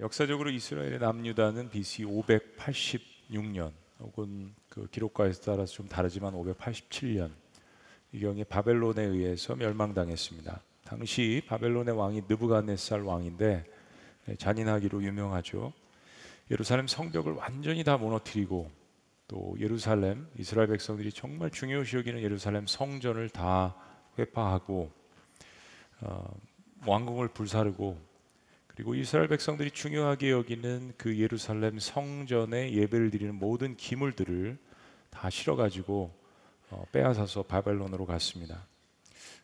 역사적으로 이스라엘의 남유다는 BC 586년 혹은 그 기록가에 따라서 좀 다르지만 587년 이 경에 바벨론에 의해서 멸망당했습니다. 당시 바벨론의 왕이 느부갓네살 왕인데 네, 잔인하기로 유명하죠. 예루살렘 성벽을 완전히 다 무너뜨리고 또 예루살렘 이스라엘 백성들이 정말 중요시 여기는 예루살렘 성전을 다 회파하고 어, 왕궁을 불사르고 그리고 이스라엘 백성들이 중요하게 여기는 그 예루살렘 성전에 예배를 드리는 모든 기물들을 다 실어 가지고 어, 빼앗아서 바벨론으로 갔습니다.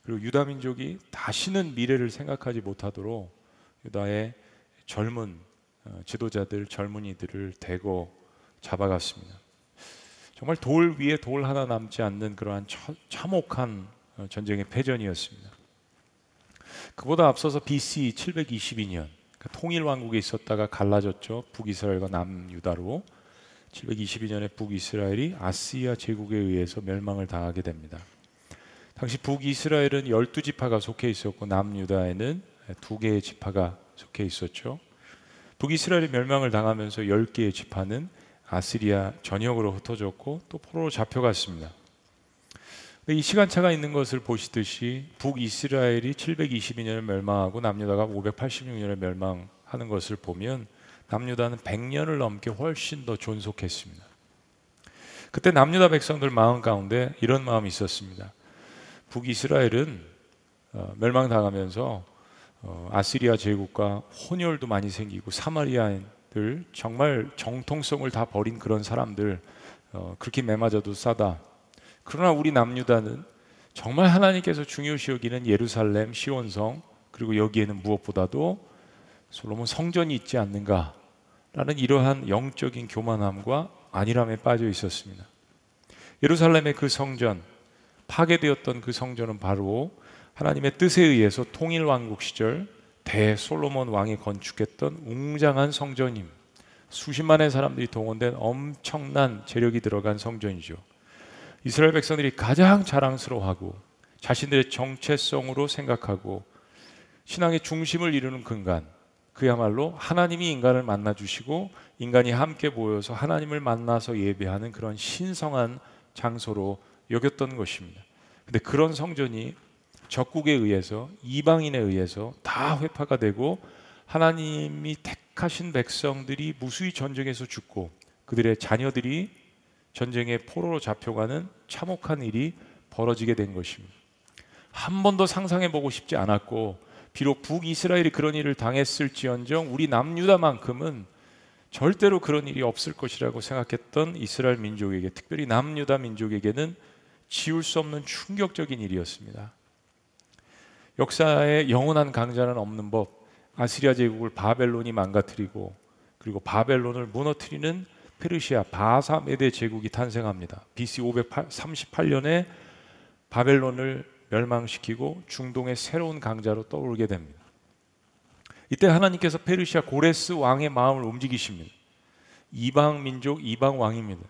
그리고 유다 민족이 다시는 미래를 생각하지 못하도록 유다의 젊은 어, 지도자들 젊은이들을 대고 잡아갔습니다. 정말 돌 위에 돌 하나 남지 않는 그러한 참혹한 어, 전쟁의 패전이었습니다. 그보다 앞서서 BC 722년 그 통일 왕국에 있었다가 갈라졌죠. 북이스라엘과 남유다로 722년에 북이스라엘이 아시아 제국에 의해서 멸망을 당하게 됩니다. 당시 북이스라엘은 12지파가 속해 있었고 남유다에는 두 개의 지파가 속해 있었죠. 북이스라엘이 멸망을 당하면서 10개의 지파는 아시리아 전역으로 흩어졌고 또 포로로 잡혀갔습니다. 이 시간차가 있는 것을 보시듯이 북이스라엘이 722년에 멸망하고 남유다가 586년에 멸망하는 것을 보면 남유다는 100년을 넘게 훨씬 더 존속했습니다. 그때 남유다 백성들 마음 가운데 이런 마음이 있었습니다. 북이스라엘은 어, 멸망당하면서 어, 아시리아 제국과 혼혈도 많이 생기고 사마리아인들 정말 정통성을 다 버린 그런 사람들 어, 그렇게 매맞아도 싸다. 그러나 우리 남유다는 정말 하나님께서 중요시 여기는 예루살렘 시온성 그리고 여기에는 무엇보다도 솔로몬 성전이 있지 않는가라는 이러한 영적인 교만함과 안일함에 빠져 있었습니다. 예루살렘의 그 성전 파괴되었던 그 성전은 바로 하나님의 뜻에 의해서 통일 왕국 시절 대 솔로몬 왕이 건축했던 웅장한 성전임. 수십만의 사람들이 동원된 엄청난 재력이 들어간 성전이죠. 이스라엘 백성들이 가장 자랑스러워하고 자신들의 정체성으로 생각하고 신앙의 중심을 이루는 근간 그야말로 하나님이 인간을 만나 주시고 인간이 함께 모여서 하나님을 만나서 예배하는 그런 신성한 장소로 여겼던 것입니다. 근데 그런 성전이 적국에 의해서 이방인에 의해서 다 회파가 되고 하나님이 택하신 백성들이 무수히 전쟁에서 죽고 그들의 자녀들이 전쟁의 포로로 잡혀가는 참혹한 일이 벌어지게 된 것입니다. 한 번도 상상해 보고 싶지 않았고 비록 북이스라엘이 그런 일을 당했을지언정 우리 남유다만큼은 절대로 그런 일이 없을 것이라고 생각했던 이스라엘 민족에게 특별히 남유다 민족에게는 지울 수 없는 충격적인 일이었습니다. 역사에 영원한 강자는 없는 법 아시리아 제국을 바벨론이 망가뜨리고 그리고 바벨론을 무너뜨리는 페르시아 바사 메대 제국이 탄생합니다. BC 538년에 바벨론을 멸망시키고 중동의 새로운 강자로 떠오르게 됩니다. 이때 하나님께서 페르시아 고레스 왕의 마음을 움직이십니다. 이방 민족 이방 왕입니다.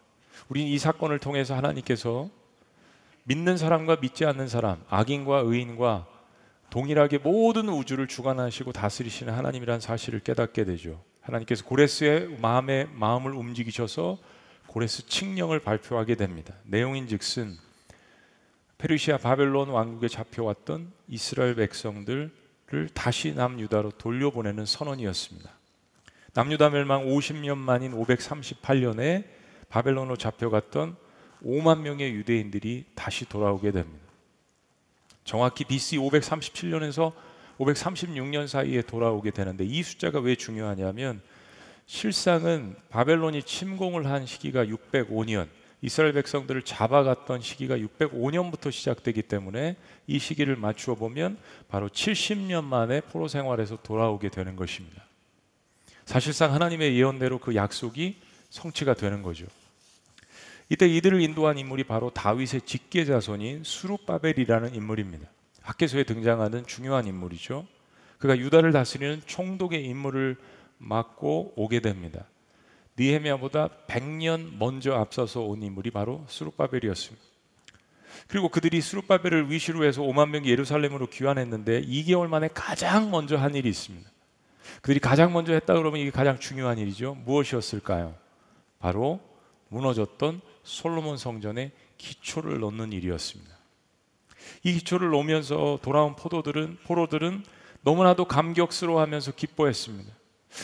우리는 이 사건을 통해서 하나님께서 믿는 사람과 믿지 않는 사람, 악인과 의인과 동일하게 모든 우주를 주관하시고 다스리시는 하나님이라는 사실을 깨닫게 되죠. 하나님께서 고레스의 마음에 마음을 움직이셔서 고레스 칙령을 발표하게 됩니다. 내용인즉슨 페르시아 바벨론 왕국에 잡혀왔던 이스라엘 백성들을 다시 남유다로 돌려보내는 선언이었습니다. 남유다 멸망 50년 만인 538년에 바벨론으로 잡혀갔던 5만 명의 유대인들이 다시 돌아오게 됩니다. 정확히 BC 537년에서 536년 사이에 돌아오게 되는데 이 숫자가 왜 중요하냐면 실상은 바벨론이 침공을 한 시기가 605년, 이스라엘 백성들을 잡아갔던 시기가 605년부터 시작되기 때문에 이 시기를 맞추어 보면 바로 70년 만에 포로 생활에서 돌아오게 되는 것입니다. 사실상 하나님의 예언대로 그 약속이 성취가 되는 거죠. 이때 이들을 인도한 인물이 바로 다윗의 직계 자손인 수룹바벨이라는 인물입니다. 학계서에 등장하는 중요한 인물이죠. 그가 유다를 다스리는 총독의 임무를 맡고 오게 됩니다. 니헤미야보다 100년 먼저 앞서서 온 인물이 바로 수룹바벨이었습니다. 그리고 그들이 수룹바벨을 위시로 해서 5만 명이 예루살렘으로 귀환했는데 2개월 만에 가장 먼저 한 일이 있습니다. 그들이 가장 먼저 했다 그러면 이게 가장 중요한 일이죠. 무엇이었을까요? 바로 무너졌던 솔로몬 성전의 기초를 놓는 일이었습니다. 이 기초를 놓으면서 돌아온 포도들은 포로들은 너무나도 감격스러워하면서 기뻐했습니다.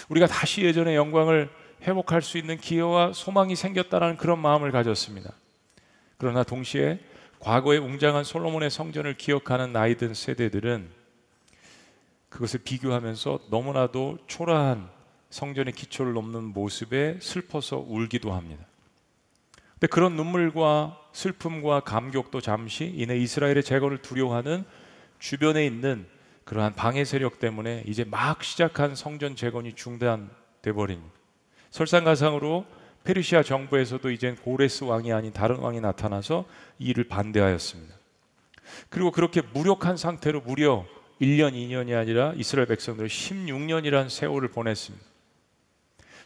우리가 다시 예전의 영광을 회복할 수 있는 기회와 소망이 생겼다라는 그런 마음을 가졌습니다. 그러나 동시에 과거의 웅장한 솔로몬의 성전을 기억하는 나이든 세대들은 그것을 비교하면서 너무나도 초라한 성전의 기초를 넘는 모습에 슬퍼서 울기도 합니다. 근데 그런 눈물과 슬픔과 감격도 잠시 이내 이스라엘의 재건을 두려워하는 주변에 있는 그러한 방해 세력 때문에 이제 막 시작한 성전 재건이 중단돼 버립니다. 설상가상으로 페르시아 정부에서도 이젠 고레스 왕이 아닌 다른 왕이 나타나서 이를 반대하였습니다. 그리고 그렇게 무력한 상태로 무려 1년, 2년이 아니라 이스라엘 백성들은 16년이란 세월을 보냈습니다.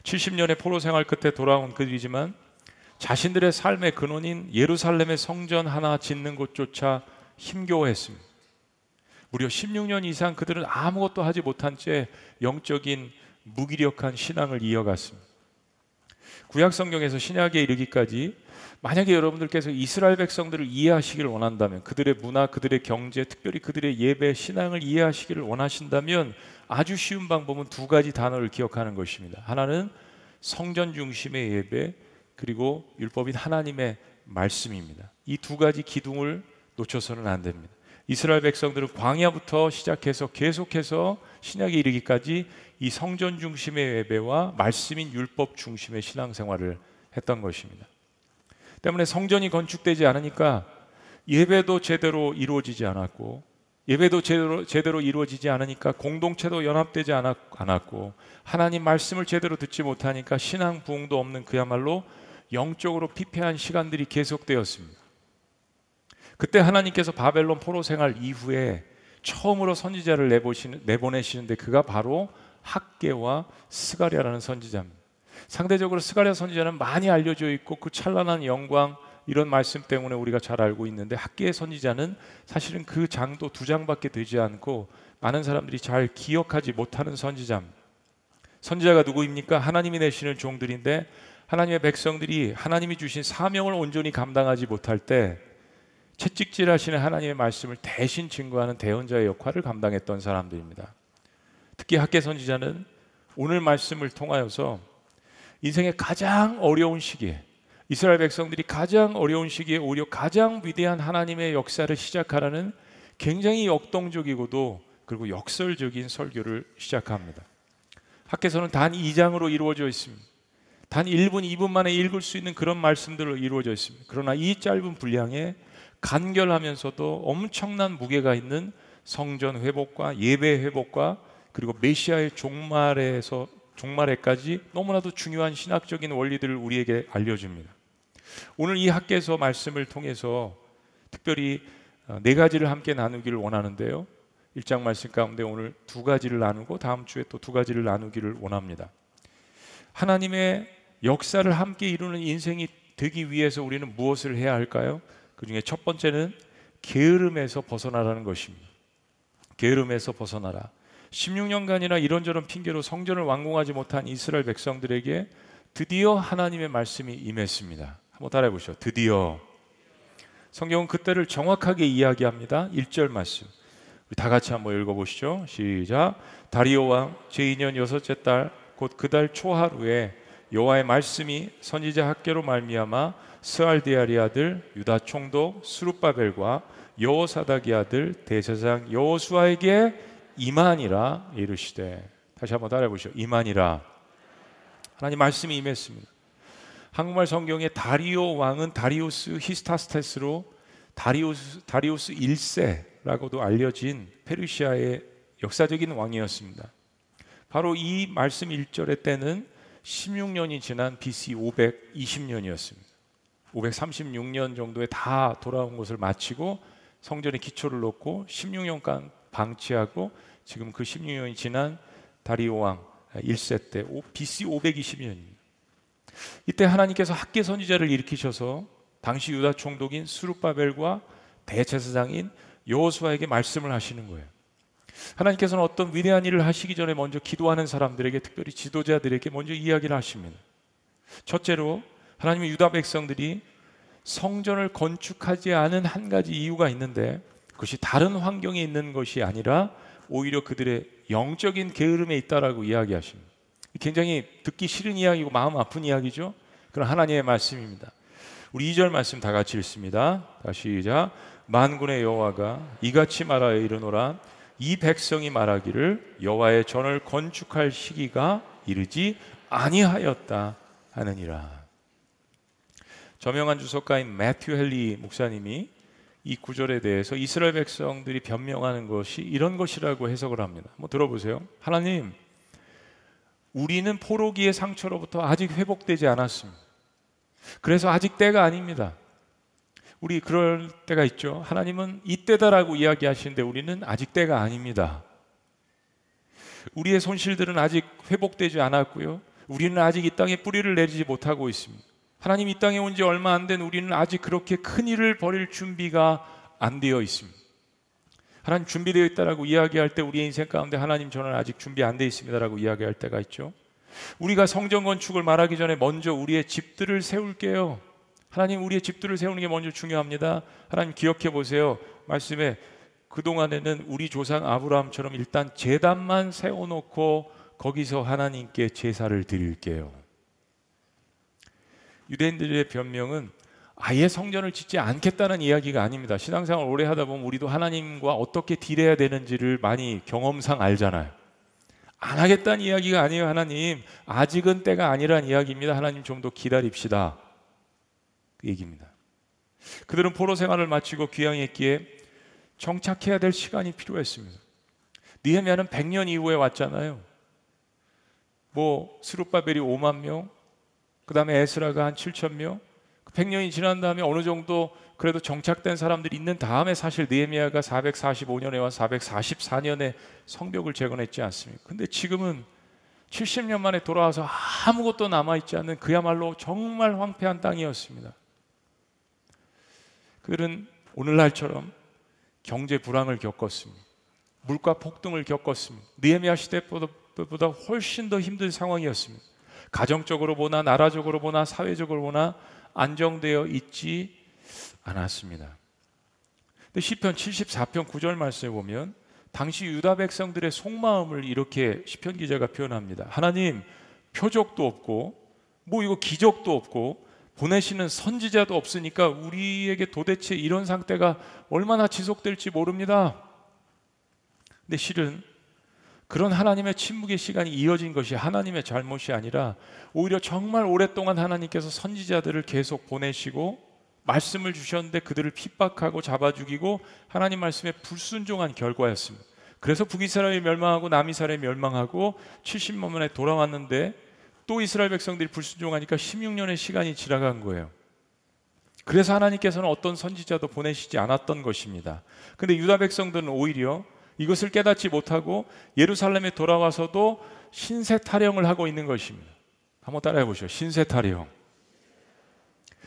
70년의 포로 생활 끝에 돌아온 그들이지만 자신들의 삶의 근원인 예루살렘의 성전 하나 짓는 것조차 힘겨워했습니다. 무려 16년 이상 그들은 아무것도 하지 못한 채 영적인 무기력한 신앙을 이어갔습니다. 구약 성경에서 신약에 이르기까지 만약에 여러분들께서 이스라엘 백성들을 이해하시기를 원한다면 그들의 문화, 그들의 경제, 특별히 그들의 예배, 신앙을 이해하시기를 원하신다면 아주 쉬운 방법은 두 가지 단어를 기억하는 것입니다. 하나는 성전 중심의 예배, 그리고 율법인 하나님의 말씀입니다. 이 두 가지 기둥을 놓쳐서는 안 됩니다. 이스라엘 백성들은 광야부터 시작해서 계속해서 신약에 이르기까지 이 성전 중심의 예배와 말씀인 율법 중심의 신앙생활을 했던 것입니다. 때문에 성전이 건축되지 않으니까 예배도 제대로 이루어지지 않았고 예배도 제대로, 제대로 이루어지지 않으니까 공동체도 연합되지 않았고 하나님 말씀을 제대로 듣지 못하니까 신앙 부흥도 없는 그야말로 영적으로 피폐한 시간들이 계속되었습니다. 그때 하나님께서 바벨론 포로 생활 이후에 처음으로 선지자를 내보시는, 내보내시는데 그가 바로 학계와 스가랴라는 선지자입니다. 상대적으로 스가랴 선지자는 많이 알려져 있고 그 찬란한 영광 이런 말씀 때문에 우리가 잘 알고 있는데 학계의 선지자는 사실은 그 장도 두 장밖에 되지 않고 많은 사람들이 잘 기억하지 못하는 선지자입니다. 선지자가 누구입니까? 하나님이 내시는 종들인데 하나님의 백성들이 하나님이 주신 사명을 온전히 감당하지 못할 때 채찍질하시는 하나님의 말씀을 대신 증거하는 대언자의 역할을 감당했던 사람들입니다. 특히 학계 선지자는 오늘 말씀을 통하여서 인생의 가장 어려운 시기에 이스라엘 백성들이 가장 어려운 시기에 오히려 가장 위대한 하나님의 역사를 시작하라는 굉장히 역동적이고도 그리고 역설적인 설교를 시작합니다. 학계서는 단 2장으로 이루어져 있습니다. 단 1분, 2분 만에 읽을 수 있는 그런 말씀들로 이루어져 있습니다. 그러나 이 짧은 분량에 간결하면서도 엄청난 무게가 있는 성전 회복과 예배 회복과 그리고 메시아의 종말에서 종말에까지 너무나도 중요한 신학적인 원리들을 우리에게 알려줍니다. 오늘 이 학계서 말씀을 통해서 특별히 어, 네 가지를 함께 나누기를 원하는데요. 1장 말씀 가운데 오늘 두 가지를 나누고 다음 주에 또 두 가지를 나누기를 원합니다. 하나님의 역사를 함께 이루는 인생이 되기 위해서 우리는 무엇을 해야 할까요? 그 중에 첫 번째는 게으름에서 벗어나라는 것입니다. 게으름에서 벗어나라. 16년간이나 이런저런 핑계로 성전을 완공하지 못한 이스라엘 백성들에게 드디어 하나님의 말씀이 임했습니다. 한번 따라해 보시죠. 드디어. 성경은 그때를 정확하게 이야기합니다. 1절 말씀. 우리 다 같이 한번 읽어 보시죠. 시작. 다리오 왕 제2년 여섯째 달 곧 그 달 초하루에 여호와의 말씀이 선지자 학계로 말미암아 스알디아리 아들 유다 총독 수룹바벨과 여호사닥이 아들 대제사장 여호수아에게 이만이라 이르시되 다시 한번 따라해 보시죠. 이만이라 하나님 말씀이 임했습니다. 한국말 성경에 다리오 왕은 다리우스 히스타스테스로 다리우스 다리우스 1세라고도 알려진 페르시아의 역사적인 왕이었습니다. 바로 이 말씀 1절의 때는 16년이 지난 BC 520년이었습니다. 536년 정도에 다 돌아온 것을 마치고 성전의 기초를 놓고 16년간 방치하고 지금 그 16년이 지난 다리오 왕 1세 때 BC 520년입니다. 이때 하나님께서 학계 선지자를 일으키셔서 당시 유다 총독인 수룹바벨과 대제사장인 여호수아에게 말씀을 하시는 거예요. 하나님께서는 어떤 위대한 일을 하시기 전에 먼저 기도하는 사람들에게 특별히 지도자들에게 먼저 이야기를 하십니다. 첫째로 하나님의 유다 백성들이 성전을 건축하지 않은 한 가지 이유가 있는데 그것이 다른 환경에 있는 것이 아니라 오히려 그들의 영적인 게으름에 있다라고 이야기하십니다. 굉장히 듣기 싫은 이야기고 마음 아픈 이야기죠. 그런 하나님의 말씀입니다. 우리 2절 말씀 다 같이 읽습니다. 다시 시작. 만군의 여호와가 이같이 말하여 이르노라 이 백성이 말하기를 여호와의 전을 건축할 시기가 이르지 아니하였다 하느니라. 저명한 주석가인 매튜 헬리 목사님이 이 구절에 대해서 이스라엘 백성들이 변명하는 것이 이런 것이라고 해석을 합니다. 뭐 들어보세요. 하나님, 우리는 포로기의 상처로부터 아직 회복되지 않았습니다. 그래서 아직 때가 아닙니다. 우리 그럴 때가 있죠. 하나님은 이때다라고 이야기하시는데 우리는 아직 때가 아닙니다. 우리의 손실들은 아직 회복되지 않았고요. 우리는 아직 이 땅에 뿌리를 내리지 못하고 있습니다. 하나님 이 땅에 온 지 얼마 안 된 우리는 아직 그렇게 큰 일을 벌일 준비가 안 되어 있습니다. 하나님 준비되어 있다라고 이야기할 때 우리의 인생 가운데 하나님 저는 아직 준비 안 되어 있습니다라고 이야기할 때가 있죠. 우리가 성전 건축을 말하기 전에 먼저 우리의 집들을 세울게요. 하나님 우리의 집들을 세우는 게 먼저 중요합니다. 하나님 기억해 보세요. 말씀에 그동안에는 우리 조상 아브라함처럼 일단 제단만 세워놓고 거기서 하나님께 제사를 드릴게요. 유대인들의 변명은 아예 성전을 짓지 않겠다는 이야기가 아닙니다. 신앙생활 오래 하다 보면 우리도 하나님과 어떻게 딜해야 되는지를 많이 경험상 알잖아요. 안 하겠다는 이야기가 아니에요, 하나님. 아직은 때가 아니란 이야기입니다. 하나님 좀 더 기다립시다. 그 얘기입니다. 그들은 포로 생활을 마치고 귀향했기에 정착해야 될 시간이 필요했습니다. 니에미아는 100년 이후에 왔잖아요. 뭐 스룹바벨이 5만 명, 그 다음에 에스라가 한 7천 명. 100년이 그 지난 다음에 어느 정도 그래도 정착된 사람들이 있는 다음에 사실 느헤미야가 445년에 와 444년에 성벽을 재건했지 않습니까? 근데 지금은 70년 만에 돌아와서 아무것도 남아 있지 않는 그야말로 정말 황폐한 땅이었습니다. 그들은 오늘날처럼 경제 불황을 겪었습니다. 물가 폭등을 겪었습니다. 느헤미야 시대보다 훨씬 더 힘든 상황이었습니다. 가정적으로 보나 나라적으로 보나 사회적으로 보나 안정되어 있지 않았습니다. 근데 시편 74편 9절 말씀에 보면 당시 유다 백성들의 속마음을 이렇게 시편 기자가 표현합니다. 하나님 표적도 없고 뭐 이거 기적도 없고 보내시는 선지자도 없으니까 우리에게 도대체 이런 상태가 얼마나 지속될지 모릅니다. 근데 실은 그런 하나님의 침묵의 시간이 이어진 것이 하나님의 잘못이 아니라 오히려 정말 오랫동안 하나님께서 선지자들을 계속 보내시고 말씀을 주셨는데 그들을 핍박하고 잡아 죽이고 하나님 말씀에 불순종한 결과였습니다. 그래서 북이스라엘이 멸망하고 남이스라엘이 멸망하고 70년 만에 돌아왔는데 또 이스라엘 백성들이 불순종하니까 16년의 시간이 지나간 거예요. 그래서 하나님께서는 어떤 선지자도 보내시지 않았던 것입니다. 근데 유다 백성들은 오히려 이것을 깨닫지 못하고 예루살렘에 돌아와서도 신세 타령을 하고 있는 것입니다. 한번 따라해 보시죠. 신세 타령.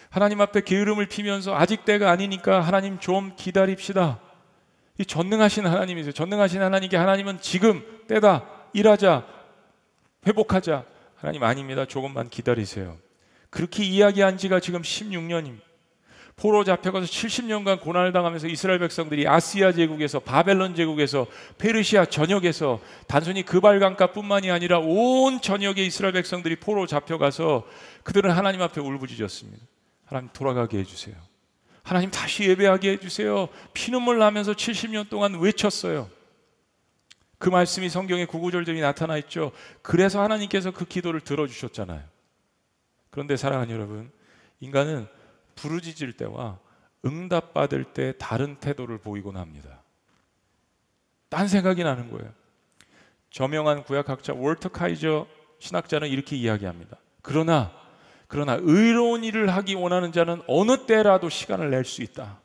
하나님 앞에 게으름을 피면서 아직 때가 아니니까 하나님 좀 기다립시다. 이 전능하신 하나님이세요. 전능하신 하나님께 하나님은 지금 때다. 일하자. 회복하자. 하나님 아닙니다. 조금만 기다리세요. 그렇게 이야기한 지가 지금 16년입니다. 포로 잡혀가서 70년간 고난을 당하면서 이스라엘 백성들이 아시아 제국에서 바벨론 제국에서 페르시아 전역에서 단순히 그발 강가뿐만이 아니라 온 전역의 이스라엘 백성들이 포로 잡혀가서 그들은 하나님 앞에 울부짖었습니다. 하나님 돌아가게 해주세요. 하나님 다시 예배하게 해주세요. 피눈물 나면서 70년 동안 외쳤어요. 그 말씀이 성경에 구구절절이 나타나 있죠. 그래서 하나님께서 그 기도를 들어주셨잖아요. 그런데 사랑하는 여러분, 인간은 부르짖을 때와 응답받을 때 다른 태도를 보이곤 합니다. 딴 생각이 나는 거예요. 저명한 구약학자 월터 카이저 신학자는 이렇게 이야기합니다. 그러나 그러나 의로운 일을 하기 원하는 자는 어느 때라도 시간을 낼 수 있다.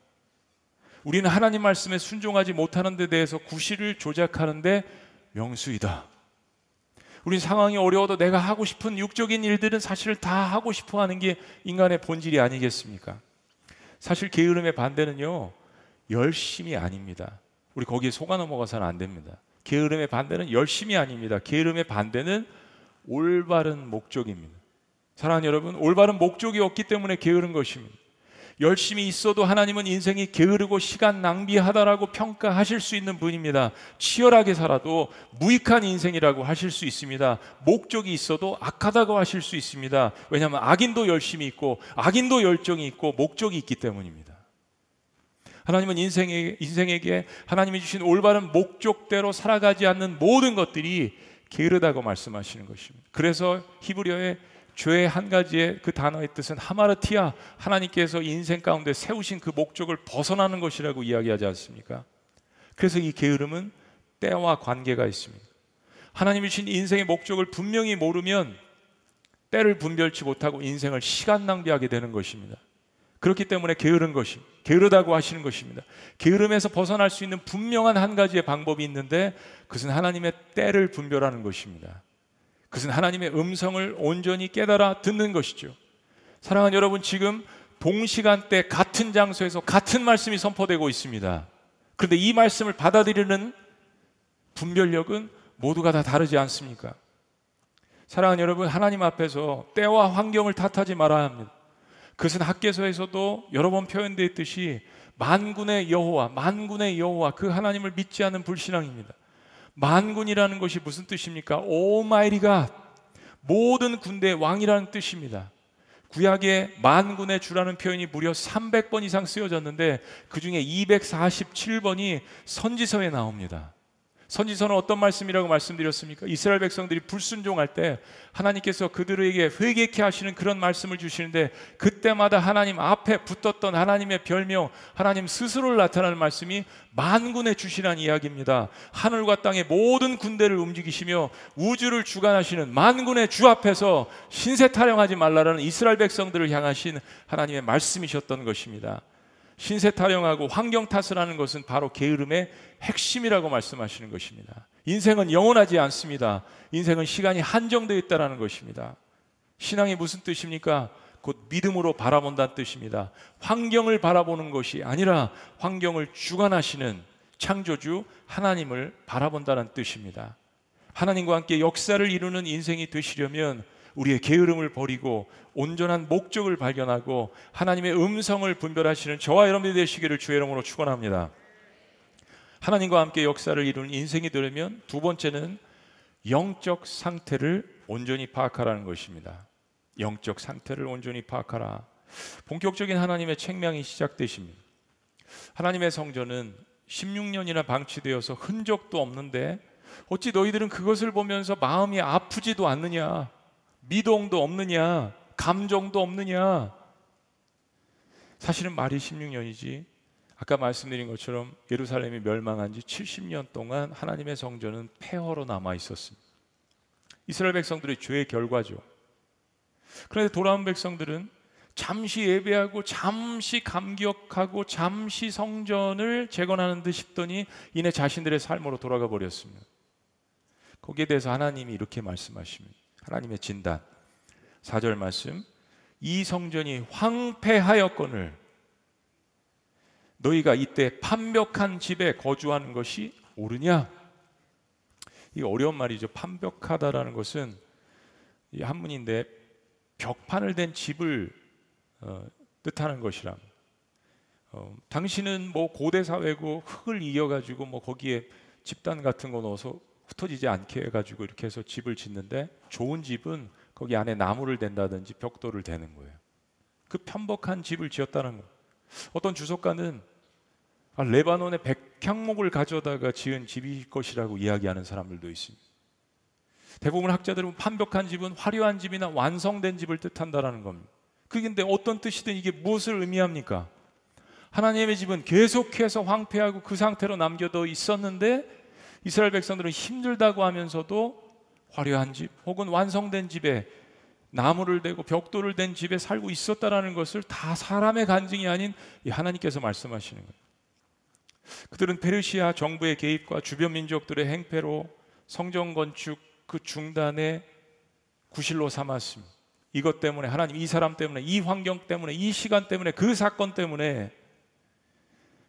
우리는 하나님 말씀에 순종하지 못하는 데 대해서 구실을 조작하는데 명수이다. 우리 상황이 어려워도 내가 하고 싶은 육적인 일들은 사실 다 하고 싶어 하는 게 인간의 본질이 아니겠습니까? 사실 게으름의 반대는요, 열심이 아닙니다. 우리 거기에 속아 넘어가서는 안 됩니다. 게으름의 반대는 열심이 아닙니다. 게으름의 반대는 올바른 목적입니다. 사랑하는 여러분, 올바른 목적이 없기 때문에 게으른 것입니다. 열심히 있어도 하나님은 인생이 게으르고 시간 낭비하다라고 평가하실 수 있는 분입니다. 치열하게 살아도 무익한 인생이라고 하실 수 있습니다. 목적이 있어도 악하다고 하실 수 있습니다. 왜냐하면 악인도 열심히 있고 악인도 열정이 있고 목적이 있기 때문입니다. 하나님은 인생에, 인생에게 하나님이 주신 올바른 목적대로 살아가지 않는 모든 것들이 게으르다고 말씀하시는 것입니다. 그래서 히브리어의 죄의 한 가지의 그 단어의 뜻은 하마르티아 하나님께서 인생 가운데 세우신 그 목적을 벗어나는 것이라고 이야기하지 않습니까? 그래서 이 게으름은 때와 관계가 있습니다. 하나님이 주신 인생의 목적을 분명히 모르면 때를 분별치 못하고 인생을 시간 낭비하게 되는 것입니다. 그렇기 때문에 게으른 것이 게으르다고 하시는 것입니다. 게으름에서 벗어날 수 있는 분명한 한 가지의 방법이 있는데 그것은 하나님의 때를 분별하는 것입니다. 그것은 하나님의 음성을 온전히 깨달아 듣는 것이죠. 사랑하는 여러분, 지금 동시간대 같은 장소에서 같은 말씀이 선포되고 있습니다. 그런데 이 말씀을 받아들이는 분별력은 모두가 다 다르지 않습니까? 사랑하는 여러분, 하나님 앞에서 때와 환경을 탓하지 말아야 합니다. 그것은 학계서에서도 여러 번 표현되었듯이 만군의 여호와, 만군의 여호와 그 하나님을 믿지 않는 불신앙입니다. 만군이라는 것이 무슨 뜻입니까? 오마이리가 모든 군대의 왕이라는 뜻입니다. 구약에 만군의 주라는 표현이 무려 300번 이상 쓰여졌는데 그 중에 247번이 선지서에 나옵니다. 선지서는 어떤 말씀이라고 말씀드렸습니까? 이스라엘 백성들이 불순종할 때 하나님께서 그들에게 회개케 하시는 그런 말씀을 주시는데 그때마다 하나님 앞에 붙었던 하나님의 별명, 하나님 스스로를 나타나는 말씀이 만군의 주시란 이야기입니다. 하늘과 땅의 모든 군대를 움직이시며 우주를 주관하시는 만군의 주 앞에서 신세 타령하지 말라라는 이스라엘 백성들을 향하신 하나님의 말씀이셨던 것입니다. 신세 타령하고 환경 탓을 하는 것은 바로 게으름의 핵심이라고 말씀하시는 것입니다. 인생은 영원하지 않습니다. 인생은 시간이 한정되어 있다는 것입니다. 신앙이 무슨 뜻입니까? 곧 믿음으로 바라본다는 뜻입니다. 환경을 바라보는 것이 아니라 환경을 주관하시는 창조주 하나님을 바라본다는 뜻입니다. 하나님과 함께 역사를 이루는 인생이 되시려면 우리의 게으름을 버리고 온전한 목적을 발견하고 하나님의 음성을 분별하시는 저와 여러분이 되시기를 주의 이름으로 축원합니다. 하나님과 함께 역사를 이루는 인생이 되려면 두 번째는 영적 상태를 온전히 파악하라는 것입니다. 영적 상태를 온전히 파악하라. 본격적인 하나님의 책명이 시작되십니다. 하나님의 성전은 16년이나 방치되어서 흔적도 없는데 어찌 너희들은 그것을 보면서 마음이 아프지도 않느냐? 미동도 없느냐? 감정도 없느냐? 사실은 말이 16년이지. 아까 말씀드린 것처럼 예루살렘이 멸망한 지 70년 동안 하나님의 성전은 폐허로 남아 있었습니다. 이스라엘 백성들의 죄의 결과죠. 그런데 돌아온 백성들은 잠시 예배하고 잠시 감격하고 잠시 성전을 재건하는 듯 싶더니 이내 자신들의 삶으로 돌아가 버렸습니다. 거기에 대해서 하나님이 이렇게 말씀하십니다. 하나님의 진단. 4절 말씀. 이 성전이 황폐하였거늘 너희가 이때 판벽한 집에 거주하는 것이 옳으냐? 이 어려운 말이죠. 판벽하다라는 것은 이 한문인데 벽판을 댄 집을 어, 뜻하는 것이라. 어, 당신은 뭐 고대 사회고 흙을 이어가지고 뭐 거기에 집단 같은 거 넣어서 흩어지지 않게 해가지고 이렇게 해서 집을 짓는데 좋은 집은 거기 안에 나무를 댄다든지 벽돌을 대는 거예요. 그 편박한 집을 지었다는 거. 어떤 주석가는 아, 레바논의 백향목을 가져다가 지은 집일 것이라고 이야기하는 사람들도 있습니다. 대부분 학자들은 판벽한 집은 화려한 집이나 완성된 집을 뜻한다라는 겁니다. 그게 어떤 뜻이든 이게 무엇을 의미합니까? 하나님의 집은 계속해서 황폐하고 그 상태로 남겨져 있었는데 이스라엘 백성들은 힘들다고 하면서도 화려한 집 혹은 완성된 집에 나무를 대고 벽돌을 댄 집에 살고 있었다라는 것을 다 사람의 간증이 아닌 하나님께서 말씀하시는 거예요. 그들은 페르시아 정부의 개입과 주변 민족들의 행패로 성전 건축 그 중단에 구실로 삼았습니다. 이것 때문에 하나님 이 사람 때문에 이 환경 때문에 이 시간 때문에 그 사건 때문에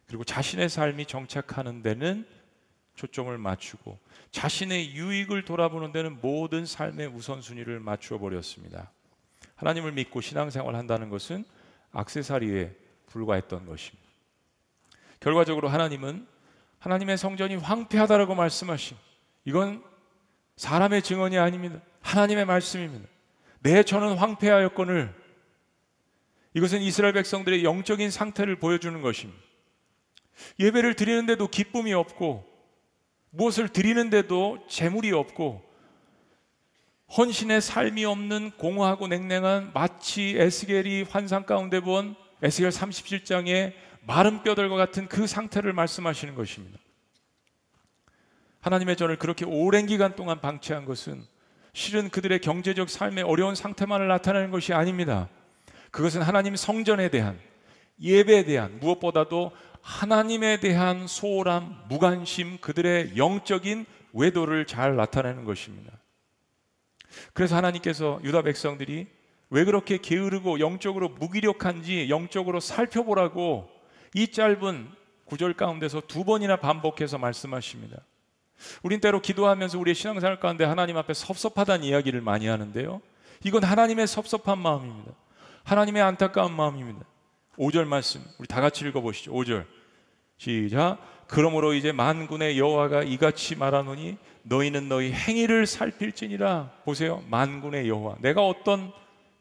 그리고 자신의 삶이 정착하는 데는 초점을 맞추고 자신의 유익을 돌아보는 데는 모든 삶의 우선순위를 맞추어 버렸습니다. 하나님을 믿고 신앙생활 한다는 것은 악세사리에 불과했던 것입니다. 결과적으로 하나님은 하나님의 성전이 황폐하다라고 말씀하신 이건 사람의 증언이 아닙니다. 하나님의 말씀입니다. 내 저는 황폐하였거늘 이것은 이스라엘 백성들의 영적인 상태를 보여주는 것입니다. 예배를 드리는데도 기쁨이 없고 무엇을 드리는데도 재물이 없고 헌신의 삶이 없는 공허하고 냉랭한 마치 에스겔이 환상 가운데 본 에스겔 37장의 마른 뼈들과 같은 그 상태를 말씀하시는 것입니다. 하나님의 전을 그렇게 오랜 기간 동안 방치한 것은 실은 그들의 경제적 삶의 어려운 상태만을 나타내는 것이 아닙니다. 그것은 하나님 성전에 대한 예배에 대한 무엇보다도 하나님에 대한 소홀함, 무관심, 그들의 영적인 외도를 잘 나타내는 것입니다. 그래서 하나님께서 유다 백성들이 왜 그렇게 게으르고 영적으로 무기력한지 영적으로 살펴보라고 이 짧은 구절 가운데서 두 번이나 반복해서 말씀하십니다. 우린 때로 기도하면서 우리의 신앙생활 가운데 하나님 앞에 섭섭하다는 이야기를 많이 하는데요. 이건 하나님의 섭섭한 마음입니다. 하나님의 안타까운 마음입니다. 5절 말씀 우리 다 같이 읽어 보시죠. 5절. 시작. 그러므로 이제 만군의 여호와가 이같이 말하노니 너희는 너희 행위를 살필지니라. 보세요. 만군의 여호와. 내가 어떤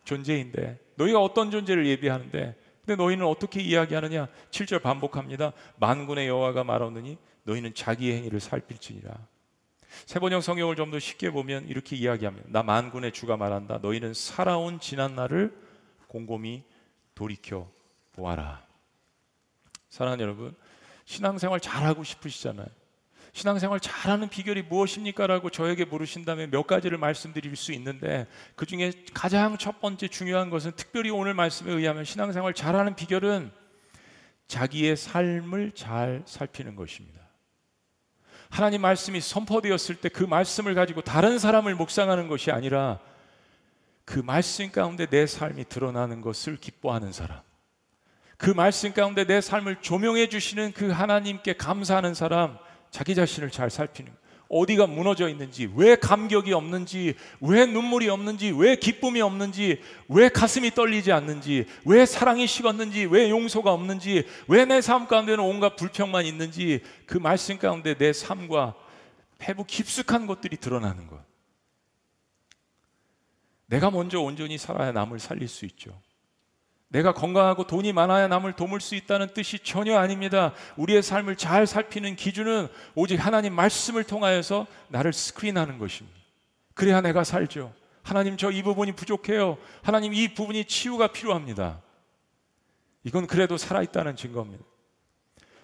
존재인데 너희가 어떤 존재를 예비하는데 근데 너희는 어떻게 이야기하느냐? 7절 반복합니다. 만군의 여호와가 말하노니 너희는 자기의 행위를 살필지니라. 세번역 성경을 좀 더 쉽게 보면 이렇게 이야기합니다. 나 만군의 주가 말한다. 너희는 살아온 지난 날을 곰곰이 돌이켜 보아라. 사랑하는 여러분, 신앙생활 잘하고 싶으시잖아요. 신앙생활 잘하는 비결이 무엇입니까? 라고 저에게 물으신다면 몇 가지를 말씀드릴 수 있는데 그 중에 가장 첫 번째 중요한 것은 특별히 오늘 말씀에 의하면 신앙생활 잘하는 비결은 자기의 삶을 잘 살피는 것입니다. 하나님 말씀이 선포되었을 때 그 말씀을 가지고 다른 사람을 묵상하는 것이 아니라 그 말씀 가운데 내 삶이 드러나는 것을 기뻐하는 사람. 그 말씀 가운데 내 삶을 조명해 주시는 그 하나님께 감사하는 사람, 자기 자신을 잘 살피는 어디가 무너져 있는지, 왜 감격이 없는지, 왜 눈물이 없는지, 왜 기쁨이 없는지, 왜 가슴이 떨리지 않는지, 왜 사랑이 식었는지, 왜 용서가 없는지, 왜 내 삶 가운데는 온갖 불평만 있는지 그 말씀 가운데 내 삶과 패부 깊숙한 것들이 드러나는 것. 내가 먼저 온전히 살아야 남을 살릴 수 있죠. 내가 건강하고 돈이 많아야 남을 도울 수 있다는 뜻이 전혀 아닙니다. 우리의 삶을 잘 살피는 기준은 오직 하나님 말씀을 통하여서 나를 스크린하는 것입니다. 그래야 내가 살죠. 하나님 저 이 부분이 부족해요. 하나님 이 부분이 치유가 필요합니다. 이건 그래도 살아있다는 증거입니다.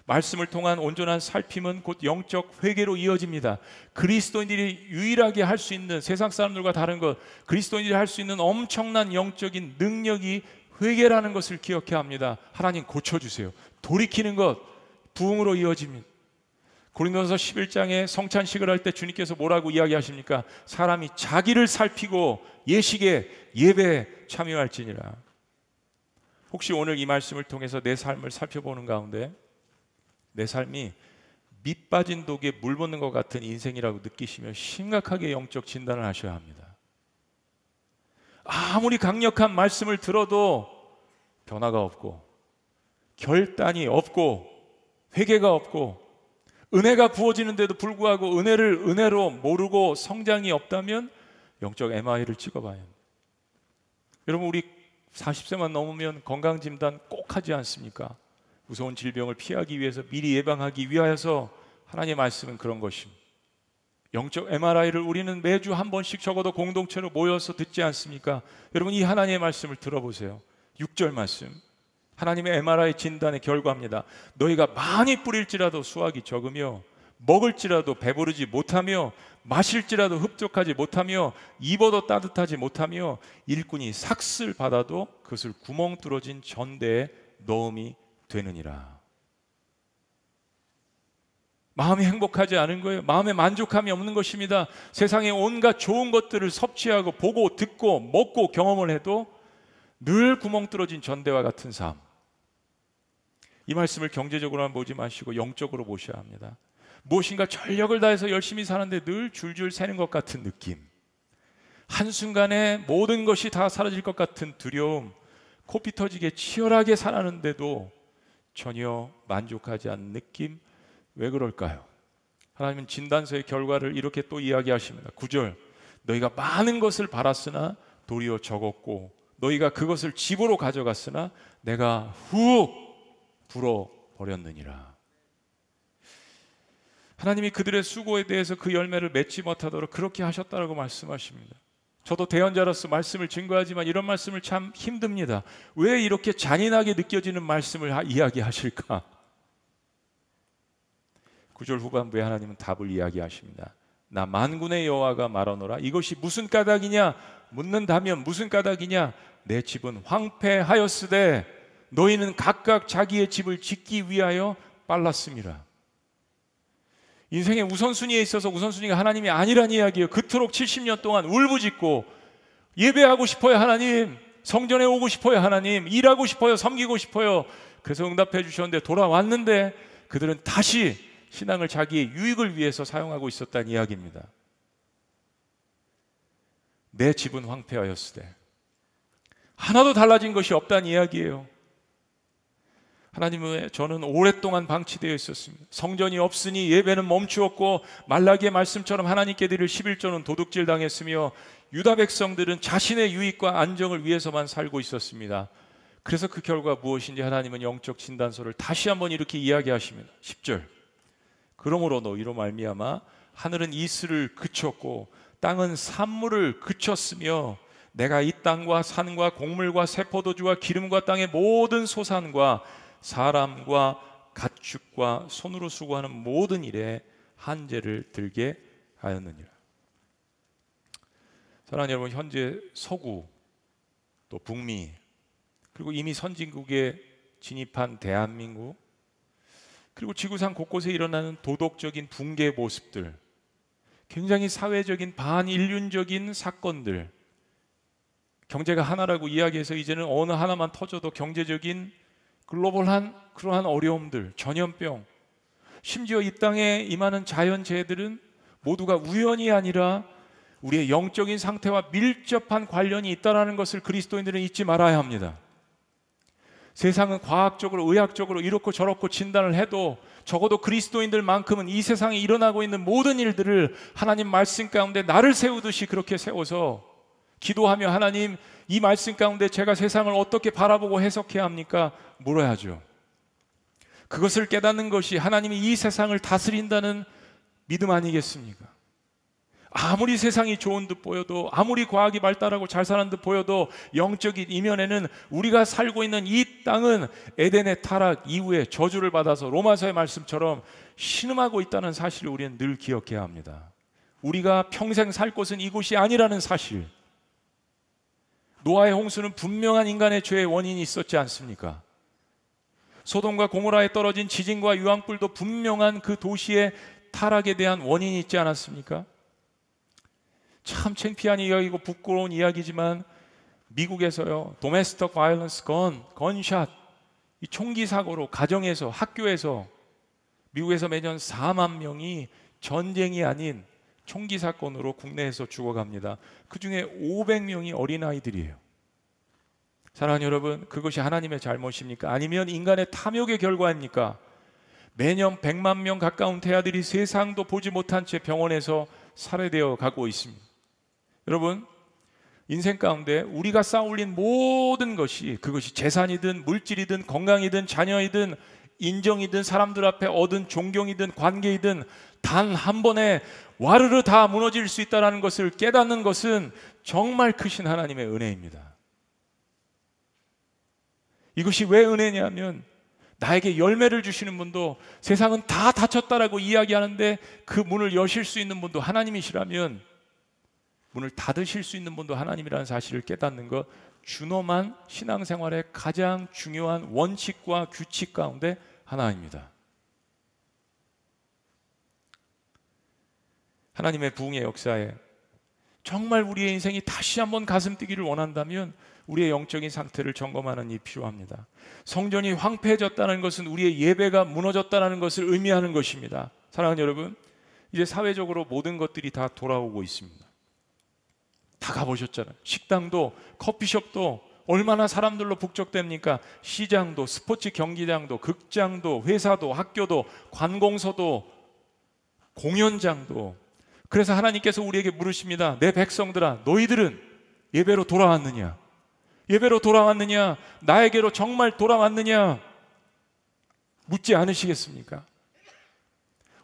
말씀을 통한 온전한 살핌은 곧 영적 회개로 이어집니다. 그리스도인들이 유일하게 할 수 있는 세상 사람들과 다른 것, 그리스도인들이 할 수 있는 엄청난 영적인 능력이 회개라는 것을 기억해야 합니다. 하나님 고쳐주세요. 돌이키는 것, 부흥으로 이어집니다. 고린도서 11장에 성찬식을 할 때 주님께서 뭐라고 이야기하십니까? 사람이 자기를 살피고 예식에 예배에 참여할지니라. 혹시 오늘 이 말씀을 통해서 내 삶을 살펴보는 가운데 내 삶이 밑 빠진 독에 물 붓는 것 같은 인생이라고 느끼시면 심각하게 영적 진단을 하셔야 합니다. 아무리 강력한 말씀을 들어도 변화가 없고 결단이 없고 회개가 없고 은혜가 부어지는데도 불구하고 은혜를 은혜로 모르고 성장이 없다면 영적 MI를 찍어봐야 합니다. 여러분 우리 40세만 넘으면 건강 진단 꼭 하지 않습니까? 무서운 질병을 피하기 위해서 미리 예방하기 위하여서 하나님의 말씀은 그런 것입니다. 영적 MRI를 우리는 매주 한 번씩 적어도 공동체로 모여서 듣지 않습니까? 여러분 이 하나님의 말씀을 들어보세요. 6절 말씀. 하나님의 MRI 진단의 결과입니다. 너희가 많이 뿌릴지라도 수확이 적으며 먹을지라도 배부르지 못하며 마실지라도 흡족하지 못하며 입어도 따뜻하지 못하며 일꾼이 삭슬 받아도 그것을 구멍 뚫어진 전대에 넣음이 되느니라. 마음이 행복하지 않은 거예요. 마음에 만족함이 없는 것입니다. 세상에 온갖 좋은 것들을 섭취하고 보고 듣고 먹고 경험을 해도 늘 구멍 뚫어진 전대와 같은 삶. 이 말씀을 경제적으로만 보지 마시고 영적으로 보셔야 합니다. 무엇인가 전력을 다해서 열심히 사는데 늘 줄줄 새는 것 같은 느낌. 한순간에 모든 것이 다 사라질 것 같은 두려움. 코피 터지게 치열하게 살았는데도 전혀 만족하지 않는 느낌. 왜 그럴까요? 하나님은 진단서의 결과를 이렇게 또 이야기하십니다. 9절. 너희가 많은 것을 바랐으나 도리어 적었고 너희가 그것을 집으로 가져갔으나 내가 후 불어 버렸느니라. 하나님이 그들의 수고에 대해서 그 열매를 맺지 못하도록 그렇게 하셨다라고 말씀하십니다. 저도 대언자로서 말씀을 증거하지만 이런 말씀을 참 힘듭니다. 왜 이렇게 잔인하게 느껴지는 말씀을 이야기하실까? 구절 후반부에 하나님은 답을 이야기하십니다. 나 만군의 여호와가 말하노라 이것이 무슨 까닭이냐 묻는다면 무슨 까닭이냐 내 집은 황폐하였으되 너희는 각각 자기의 집을 짓기 위하여 빨랐습니다. 인생의 우선순위에 있어서 우선순위가 하나님이 아니란 이야기예요. 그토록 70년 동안 울부짖고 예배하고 싶어요, 하나님. 성전에 오고 싶어요, 하나님. 일하고 싶어요, 섬기고 싶어요. 그래서 응답해 주셨는데 돌아왔는데 그들은 다시 신앙을 자기의 유익을 위해서 사용하고 있었다는 이야기입니다. 내 집은 황폐하였으되 하나도 달라진 것이 없다는 이야기예요. 하나님의 저는 오랫동안 방치되어 있었습니다. 성전이 없으니 예배는 멈추었고 말라기의 말씀처럼 하나님께 드릴 11조는 도둑질 당했으며 유다 백성들은 자신의 유익과 안정을 위해서만 살고 있었습니다. 그래서 그 결과 무엇인지 하나님은 영적 진단서를 다시 한번 이렇게 이야기하십니다. 10절. 그러므로 너희로 말미암아 하늘은 이슬을 그쳤고 땅은 산물을 그쳤으며 내가 이 땅과 산과 곡물과 세포도주와 기름과 땅의 모든 소산과 사람과 가축과 손으로 수고하는 모든 일에 한제를 들게 하였느니라. 사랑하는 여러분, 현재 서구 또 북미 그리고 이미 선진국에 진입한 대한민국 그리고 지구상 곳곳에 일어나는 도덕적인 붕괴 모습들 굉장히 사회적인 반인륜적인 사건들 경제가 하나라고 이야기해서 이제는 어느 하나만 터져도 경제적인 글로벌한 그러한 어려움들, 전염병, 심지어 이 땅에 임하는 자연재해들은 모두가 우연이 아니라 우리의 영적인 상태와 밀접한 관련이 있다라는 것을 그리스도인들은 잊지 말아야 합니다. 세상은 과학적으로 의학적으로 이렇고 저렇고 진단을 해도 적어도 그리스도인들만큼은 이 세상에 일어나고 있는 모든 일들을 하나님 말씀 가운데 나를 세우듯이 그렇게 세워서 기도하며 하나님 이 말씀 가운데 제가 세상을 어떻게 바라보고 해석해야 합니까? 물어야죠. 그것을 깨닫는 것이 하나님이 이 세상을 다스린다는 믿음 아니겠습니까? 아무리 세상이 좋은 듯 보여도 아무리 과학이 발달하고 잘 사는 듯 보여도 영적인 이면에는 우리가 살고 있는 이 땅은 에덴의 타락 이후에 저주를 받아서 로마서의 말씀처럼 신음하고 있다는 사실을 우리는 늘 기억해야 합니다. 우리가 평생 살 곳은 이곳이 아니라는 사실. 노아의 홍수는 분명한 인간의 죄의 원인이 있었지 않습니까? 소돔과 고모라에 떨어진 지진과 유황불도 분명한 그 도시의 타락에 대한 원인이 있지 않았습니까? 참 창피한 이야기고 부끄러운 이야기지만 미국에서요 도메스틱 바이런스 건 건샷 이 총기 사고로 가정에서 학교에서 미국에서 매년 4만 명이 전쟁이 아닌 총기 사건으로 국내에서 죽어갑니다. 그 중에 500명이 어린 아이들이에요. 사랑하는 여러분, 그것이 하나님의 잘못입니까? 아니면 인간의 탐욕의 결과입니까? 매년 100만 명 가까운 태아들이 세상도 보지 못한 채 병원에서 살해되어 가고 있습니다. 여러분, 인생 가운데 우리가 쌓아올린 모든 것이 그것이 재산이든 물질이든 건강이든 자녀이든 인정이든 사람들 앞에 얻은 존경이든 관계이든 단 한 번에 와르르 다 무너질 수 있다는 것을 깨닫는 것은 정말 크신 하나님의 은혜입니다. 이것이 왜 은혜냐면 나에게 열매를 주시는 분도 세상은 다 닫혔다라고 이야기하는데 그 문을 여실 수 있는 분도 하나님이시라면 문을 닫으실 수 있는 분도 하나님이라는 사실을 깨닫는 것 준엄한 신앙생활의 가장 중요한 원칙과 규칙 가운데 하나입니다. 하나님의 부흥의 역사에 정말 우리의 인생이 다시 한번 가슴 뛰기를 원한다면 우리의 영적인 상태를 점검하는 이 필요합니다. 성전이 황폐해졌다는 것은 우리의 예배가 무너졌다는 것을 의미하는 것입니다. 사랑하는 여러분, 이제 사회적으로 모든 것들이 다 돌아오고 있습니다. 다 가보셨잖아요. 식당도 커피숍도 얼마나 사람들로 북적됩니까? 시장도 스포츠 경기장도 극장도 회사도 학교도 관공서도 공연장도 그래서 하나님께서 우리에게 물으십니다. 내 백성들아 너희들은 예배로 돌아왔느냐? 예배로 돌아왔느냐? 나에게로 정말 돌아왔느냐? 묻지 않으시겠습니까?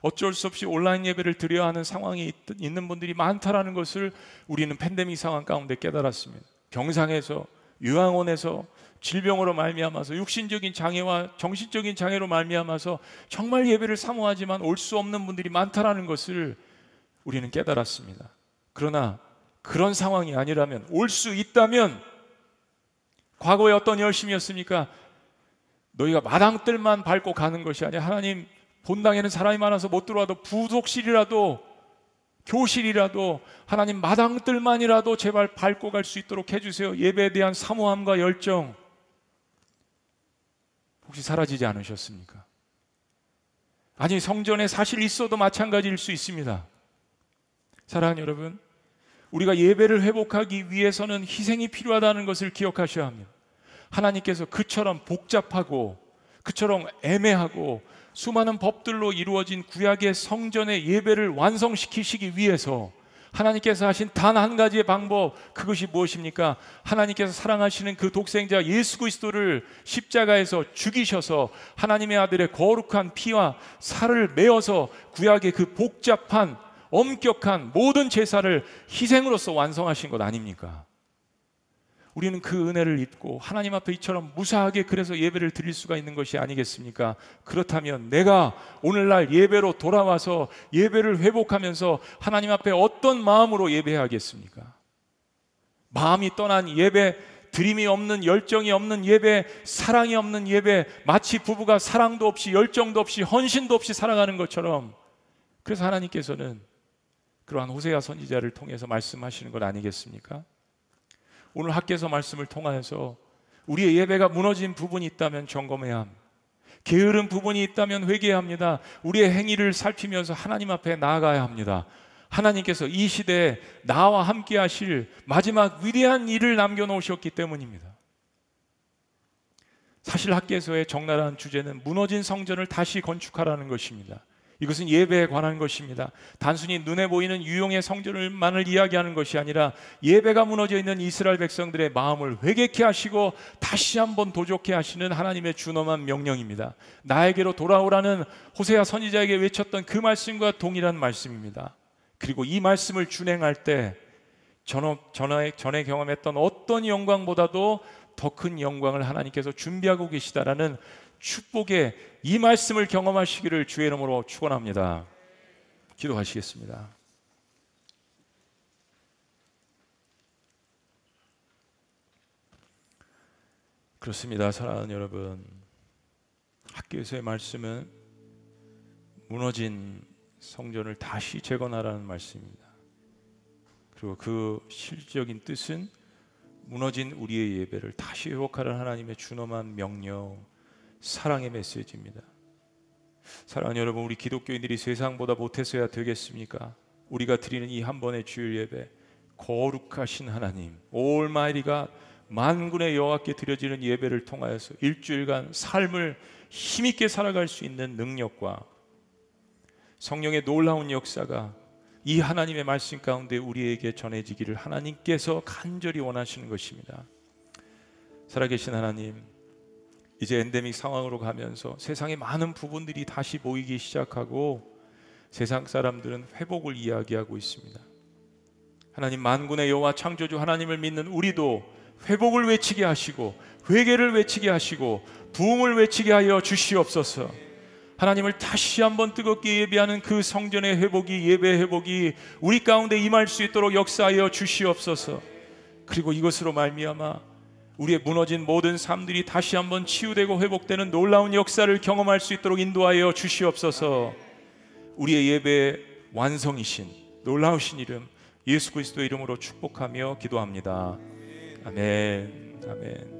어쩔 수 없이 온라인 예배를 드려야 하는 상황이 있는 분들이 많다라는 것을 우리는 팬데믹 상황 가운데 깨달았습니다. 병상에서 유황원에서 질병으로 말미암아서 육신적인 장애와 정신적인 장애로 말미암아서 정말 예배를 사모하지만 올 수 없는 분들이 많다라는 것을 우리는 깨달았습니다. 그러나 그런 상황이 아니라면 올 수 있다면 과거에 어떤 열심이었습니까? 너희가 마당들만 밟고 가는 것이 아니라 하나님 본당에는 사람이 많아서 못 들어와도 부속실이라도 교실이라도 하나님 마당들만이라도 제발 밟고 갈 수 있도록 해주세요. 예배에 대한 사모함과 열정 혹시 사라지지 않으셨습니까? 아니 성전에 사실 있어도 마찬가지일 수 있습니다. 사랑하는 여러분, 우리가 예배를 회복하기 위해서는 희생이 필요하다는 것을 기억하셔야 합니다. 하나님께서 그처럼 복잡하고 그처럼 애매하고 수많은 법들로 이루어진 구약의 성전의 예배를 완성시키시기 위해서 하나님께서 하신 단 한 가지의 방법 그것이 무엇입니까? 하나님께서 사랑하시는 그 독생자 예수 그리스도를 십자가에서 죽이셔서 하나님의 아들의 거룩한 피와 살을 메어서 구약의 그 복잡한 엄격한 모든 제사를 희생으로서 완성하신 것 아닙니까? 우리는 그 은혜를 입고 하나님 앞에 이처럼 무사하게 그래서 예배를 드릴 수가 있는 것이 아니겠습니까? 그렇다면 내가 오늘날 예배로 돌아와서 예배를 회복하면서 하나님 앞에 어떤 마음으로 예배하겠습니까? 마음이 떠난 예배, 드림이 없는 열정이 없는 예배, 사랑이 없는 예배, 마치 부부가 사랑도 없이 열정도 없이 헌신도 없이 살아가는 것처럼 그래서 하나님께서는 그러한 호세아 선지자를 통해서 말씀하시는 것 아니겠습니까? 오늘 학교에서 말씀을 통하여서 우리의 예배가 무너진 부분이 있다면 점검해야 합니다. 게으른 부분이 있다면 회개해야 합니다. 우리의 행위를 살피면서 하나님 앞에 나아가야 합니다. 하나님께서 이 시대에 나와 함께 하실 마지막 위대한 일을 남겨놓으셨기 때문입니다. 사실 학계에서의 적나라한 주제는 무너진 성전을 다시 건축하라는 것입니다. 이것은 예배에 관한 것입니다. 단순히 눈에 보이는 유용의 성전을만을 이야기하는 것이 아니라 예배가 무너져 있는 이스라엘 백성들의 마음을 회개케 하시고 다시 한번 도적케 하시는 하나님의 준엄한 명령입니다. 나에게로 돌아오라는 호세아 선지자에게 외쳤던 그 말씀과 동일한 말씀입니다. 그리고 이 말씀을 준행할 때 전에, 전에 경험했던 어떤 영광보다도 더 큰 영광을 하나님께서 준비하고 계시다라는 축복의 이 말씀을 경험하시기를 주의 이름으로 축원합니다. 기도하시겠습니다. 그렇습니다. 사랑하는 여러분. 학교에서의 말씀은 무너진 성전을 다시 재건하라는 말씀입니다. 그리고 그 실질적인 뜻은 무너진 우리의 예배를 다시 회복하라는 하나님의 준엄한 명령, 사랑의 메시지입니다. 사랑하는 여러분, 우리 기독교인들이 세상보다 못해서야 되겠습니까? 우리가 드리는 이 한 번의 주일 예배, 거룩하신 하나님, 올마이리가 만군의 여호와께 드려지는 예배를 통하여서 일주일간 삶을 힘있게 살아갈 수 있는 능력과 성령의 놀라운 역사가 이 하나님의 말씀 가운데 우리에게 전해지기를 하나님께서 간절히 원하시는 것입니다. 살아계신 하나님, 이제 엔데믹 상황으로 가면서 세상의 많은 부분들이 다시 보이기 시작하고 세상 사람들은 회복을 이야기하고 있습니다. 하나님 만군의 여호와 창조주 하나님을 믿는 우리도 회복을 외치게 하시고 회개를 외치게 하시고 부흥을 외치게 하여 주시옵소서. 하나님을 다시 한번 뜨겁게 예배하는 그 성전의 회복이 예배 회복이 우리 가운데 임할 수 있도록 역사하여 주시옵소서. 그리고 이것으로 말미암아 우리의 무너진 모든 삶들이 다시 한번 치유되고 회복되는 놀라운 역사를 경험할 수 있도록 인도하여 주시옵소서. 우리의 예배의 완성이신 놀라우신 이름 예수 그리스도 이름으로 축복하며 기도합니다. 아멘. 아멘.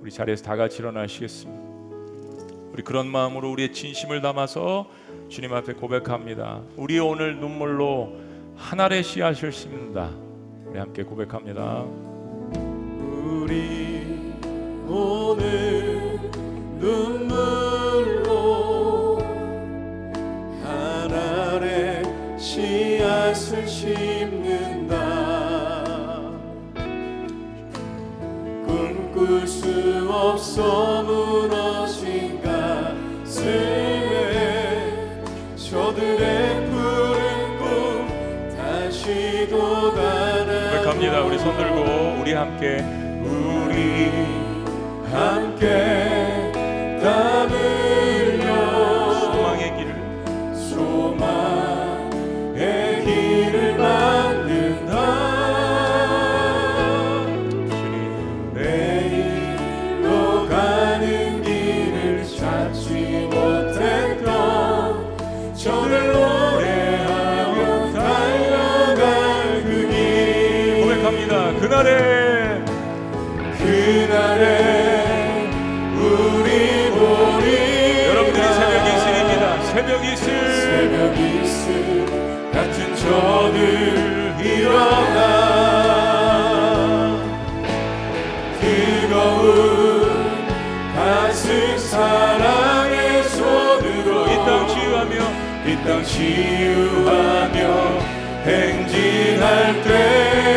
우리 자리에서 다 같이 일어나시겠습니다. 우리 그런 마음으로 우리의 진심을 담아서 주님 앞에 고백합니다. 우리 오늘 눈물로 하늘의 씨앗을 심는다. 우리 함께 고백합니다. 우리 오늘 눈물로 하늘의 씨앗을 심는다. 꿈꿀 수 없어 무너진 가슴에 저들의 푸른 꿈 다시 돋아나 고백합니다. 우리 손 들고 우리 함께 함께 땀흘 새벽 이슬 새벽 이슬 같은 저들 일어나. 뜨거운 가슴 사랑의 손으로 이 땅 치유하며 이 땅 치유하며 행진할 때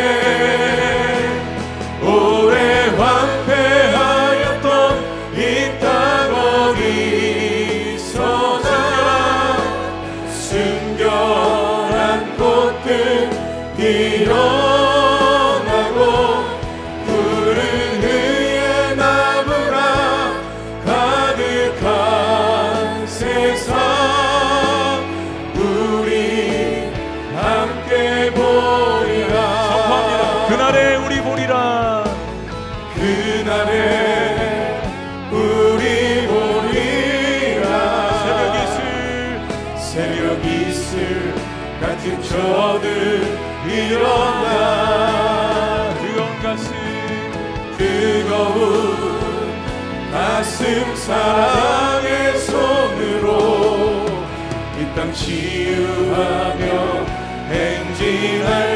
치유하며 행진할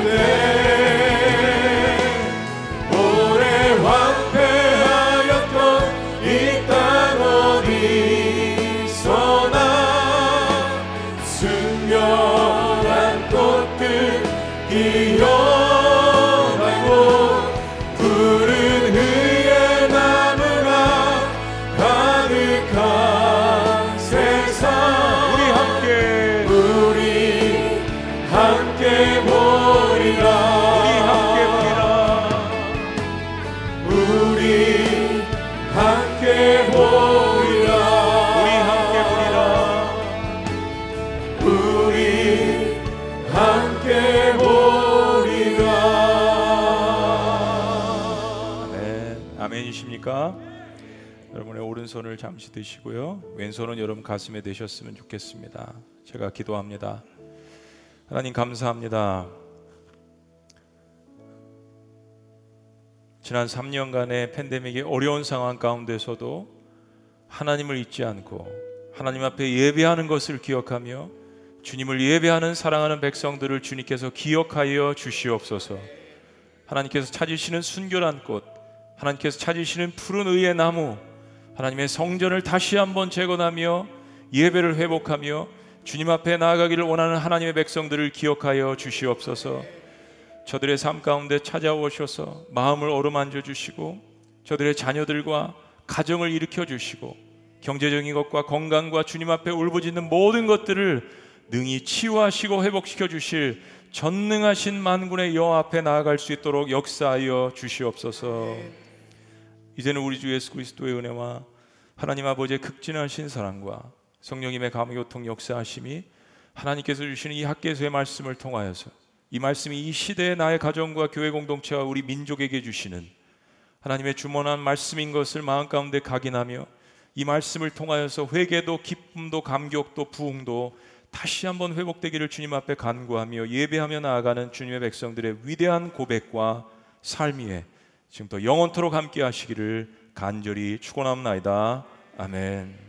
손을 잠시 드시고요. 왼손은 여러분 가슴에 대셨으면 좋겠습니다. 제가 기도합니다. 하나님 감사합니다. 지난 3년간의 팬데믹의 어려운 상황 가운데서도 하나님을 잊지 않고 하나님 앞에 예배하는 것을 기억하며 주님을 예배하는 사랑하는 백성들을 주님께서 기억하여 주시옵소서. 하나님께서 찾으시는 순결한 꽃, 하나님께서 찾으시는 푸른 의의 나무, 하나님의 성전을 다시 한번 재건하며 예배를 회복하며 주님 앞에 나아가기를 원하는 하나님의 백성들을 기억하여 주시옵소서. 저들의 삶 가운데 찾아오셔서 마음을 어루만져 주시고 저들의 자녀들과 가정을 일으켜 주시고 경제적인 것과 건강과 주님 앞에 울부짖는 모든 것들을 능히 치유하시고 회복시켜 주실 전능하신 만군의 여호와 앞에 나아갈 수 있도록 역사하여 주시옵소서. 이제는 우리 주 예수 그리스도의 은혜와 하나님 아버지의 극진하신 사랑과 성령님의 감교통 역사하심이 하나님께서 주시는 이 학계서의 말씀을 통하여서 이 말씀이 이 시대의 나의 가정과 교회 공동체와 우리 민족에게 주시는 하나님의 주문한 말씀인 것을 마음 가운데 각인하며 이 말씀을 통하여서 회개도 기쁨도 감격도 부흥도 다시 한번 회복되기를 주님 앞에 간구하며 예배하며 나아가는 주님의 백성들의 위대한 고백과 삶 위에 지금부터 영원토록 함께 하시기를 간절히 축원합나이다. 아멘.